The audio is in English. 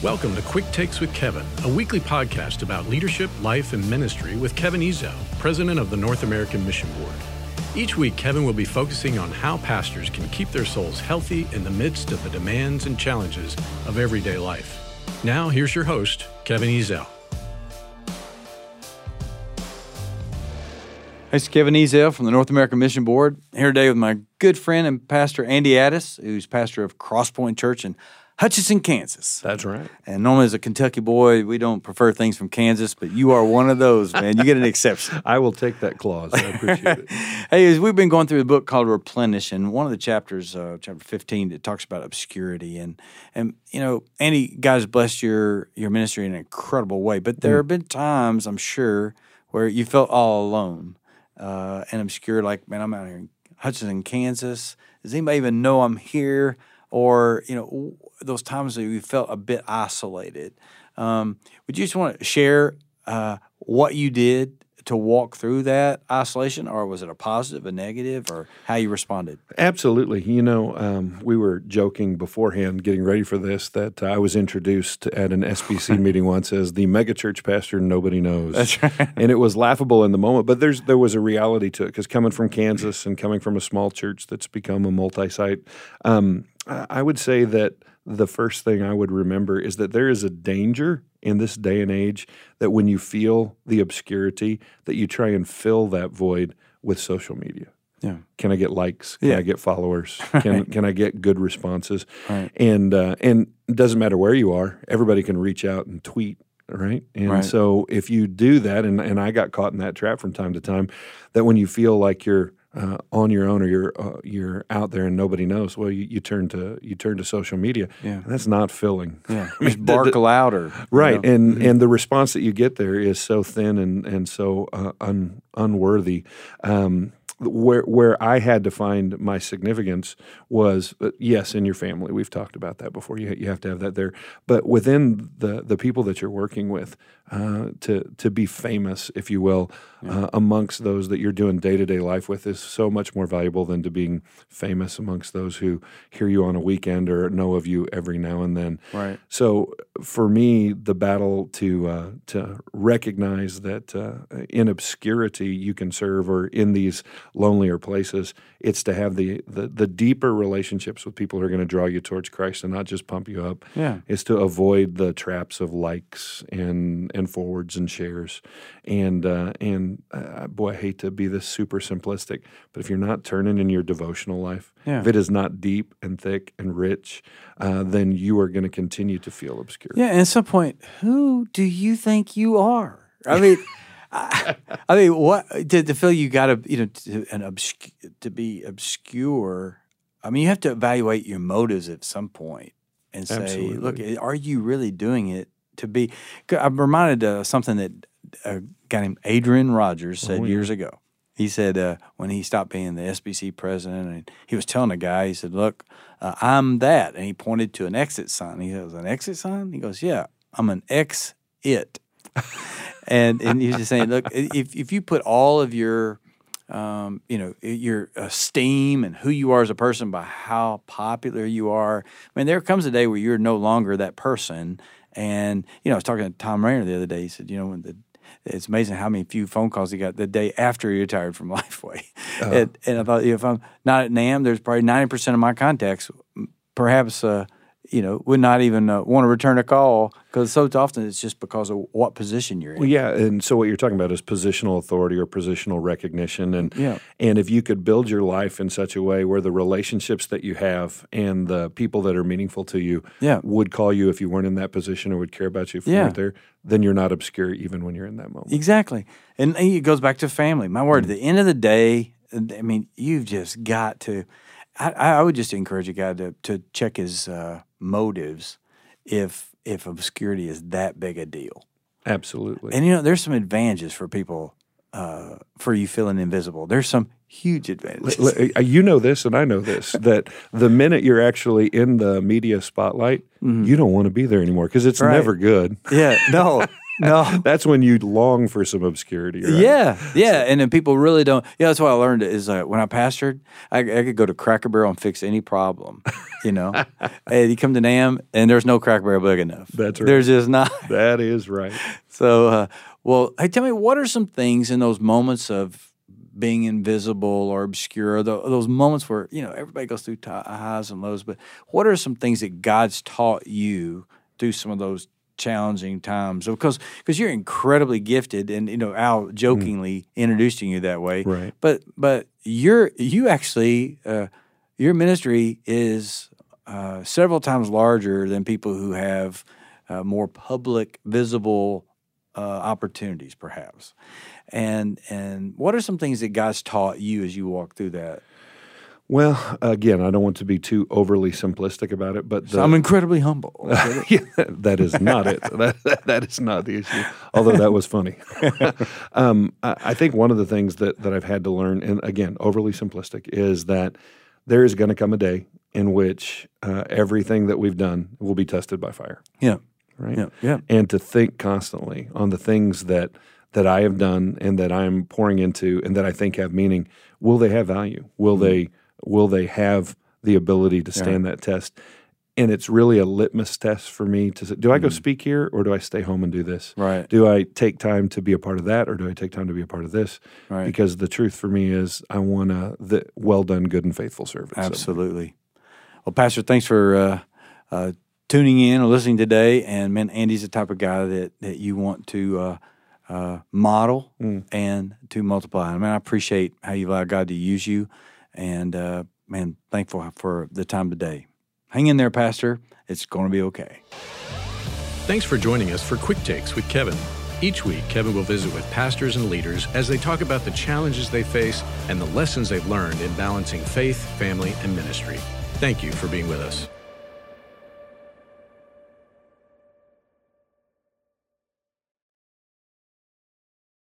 Welcome to Quick Takes with Kevin, a weekly podcast about leadership, life, and ministry with Kevin Ezell, president of the North American Mission Board. Each week, Kevin will be focusing on how pastors can keep their souls healthy in the midst of the demands and challenges of everyday life. Now, here's your host, Kevin Ezell. Hey, it's Kevin Ezell from the North American Mission Board. Here today with my good friend and pastor Andy Addis, who's pastor of Crosspoint Church in Hutchinson, Kansas. That's right. And normally, as a Kentucky boy, we don't prefer things from Kansas, but you are one of those, man. You get an exception. I will take that clause. I appreciate it. hey, as we've been going through a book called Replenish, and one of the chapters, uh, chapter fifteen, it talks about obscurity, and and you know, Andy, God has blessed your your ministry in an incredible way, but there mm. have been times, I'm sure, where you felt all alone uh, and obscure. Like, man, I'm out here in Hutchinson, Kansas. Does anybody even know I'm here? Or you know, those times that you felt a bit isolated. Um, would you just want to share uh, what you did to walk through that isolation, or was it a positive, a negative, or how you responded? Absolutely. You know, um, we were joking beforehand, getting ready for this, that I was introduced at an SBC meeting once as the megachurch pastor nobody knows. That's right. And it was laughable in the moment, but there's there was a reality to it because coming from Kansas and coming from a small church that's become a multi-site, um, I would say that the first thing I would remember is that there is a danger in this day and age that when you feel the obscurity, that you try and fill that void with social media. Yeah. Can I get likes? Can yeah. I get followers? Can right. can I get good responses? Right. And uh, and it doesn't matter where you are. Everybody can reach out and tweet right? And right. so if you do that, and, and I got caught in that trap from time to time, that when you feel like you're uh, on your own or you're uh, you're out there and nobody knows, well, you, you turn to you turn to social media. Yeah, that's not filling. Yeah, just bark louder. Right, you know? and mm-hmm. and the response that you get there is so thin and and so uh, un, unworthy. Um, where where I had to find my significance was uh, yes in your family. We've talked about that before. You you have to have that there, but within the the people that you're working with, uh, to to be famous, if you will, yeah. uh, amongst those that you're doing day to day life with is so much more valuable than to being famous amongst those who hear you on a weekend or know of you every now and then. Right. So for me, the battle to uh, to recognize that uh, in obscurity you can serve, or in these lonelier places, it's to have the, the, the deeper relationships with people who are going to draw you towards Christ and not just pump you up. Yeah. Is to avoid the traps of likes and and forwards and shares. And uh, and uh, boy, I hate to be this super simplistic, but if you're not turning in your devotional life, yeah. if it is not deep and thick and rich, uh, then you are going to continue to feel obscure. Yeah, and at some point, who do you think you are? I mean. I, I, mean, what to, to feel you got to you know to, an to be obscure. I mean, you have to evaluate your motives at some point and say, Absolutely. look, are you really doing it to be? I'm reminded of something that a guy named Adrian Rogers said oh, yeah. years ago. He said uh, when he stopped being the SBC president, and he was telling a guy, he said, "Look, uh, I'm that," and he pointed to an exit sign. He goes, "An exit sign?" He goes, "Yeah, I'm an ex it." and and he's just saying, look, if if you put all of your um, you know your esteem and who you are as a person by how popular you are, I mean, there comes a day where you're no longer that person. And you know, I was talking to Tom Rainer the other day. He said, you know, when the it's amazing how many few phone calls he got the day after he retired from Lifeway. Uh-huh. And, and, I thought, if I'm not at NAMB, there's probably ninety percent of my contacts, perhaps. Uh, you know, would not even uh, want to return a call because so often it's just because of what position you're in. Well, yeah, and so what you're talking about is positional authority or positional recognition, and yeah. and if you could build your life in such a way where the relationships that you have and the people that are meaningful to you, yeah. would call you if you weren't in that position or would care about you if you weren't there, then you're not obscure even when you're in that moment. Exactly, and it goes back to family. My word, mm-hmm. at the end of the day, I mean, you've just got to. I, I would just encourage a guy to to check his. Uh, motives if if obscurity is that big a deal. Absolutely. And you know, there's some advantages for people uh, for you feeling invisible. There's some huge advantages. Uh, you know this, and I know this that the minute you're actually in the media spotlight, mm-hmm. you don't want to be there anymore because it's right. never good. Yeah, no. No. That's when you long for some obscurity. Right? Yeah, yeah, and then people really don't. Yeah, that's what I learned is uh, when I pastored, I, I could go to Cracker Barrel and fix any problem. You know, and you come to NAMB, and there's no Cracker Barrel big enough. That's right. There's just not. That is right. So, uh, well, hey, tell me, what are some things in those moments of being invisible or obscure, tho- those moments where you know everybody goes through highs and lows, but what are some things that God's taught you through some of those challenging times? Because because you're incredibly gifted, and you know Al jokingly introducing you that way, Right. But but you're you actually uh, your ministry is uh, several times larger than people who have uh, more public, visible uh, opportunities, perhaps. And and what are some things that God's taught you as you walk through that? Well, again, I don't want to be too overly simplistic about it, but the, I'm incredibly humble. yeah, that is not it. That, that, that is not the issue. Although that was funny. um, I, I think one of the things that, that I've had to learn, and again, overly simplistic, is that there is going to come a day in which uh, everything that we've done will be tested by fire. yeah, Right. yeah, yeah. And to think constantly on the things that that I have done and that I'm pouring into and that I think have meaning. Will they have value? Will Mm-hmm. they will they have the ability to stand that test? And it's really a litmus test for me to say, do I go speak here or do I stay home and do this? Right. Do I take time to be a part of that or do I take time to be a part of this? Right. Because the truth for me is I want a the well done, good and faithful servant. So- Absolutely. Well, Pastor, thanks for uh, uh, tuning in or listening today. And man, Andy's the type of guy that that you want to uh, uh, model and to multiply. I mean, I appreciate how you allow God to use you, and uh, man, thankful for the time today. Hang in there, Pastor. It's going to be okay. Thanks for joining us for Quick Takes with Kevin. Each week, Kevin will visit with pastors and leaders as they talk about the challenges they face and the lessons they've learned in balancing faith, family, and ministry. Thank you for being with us.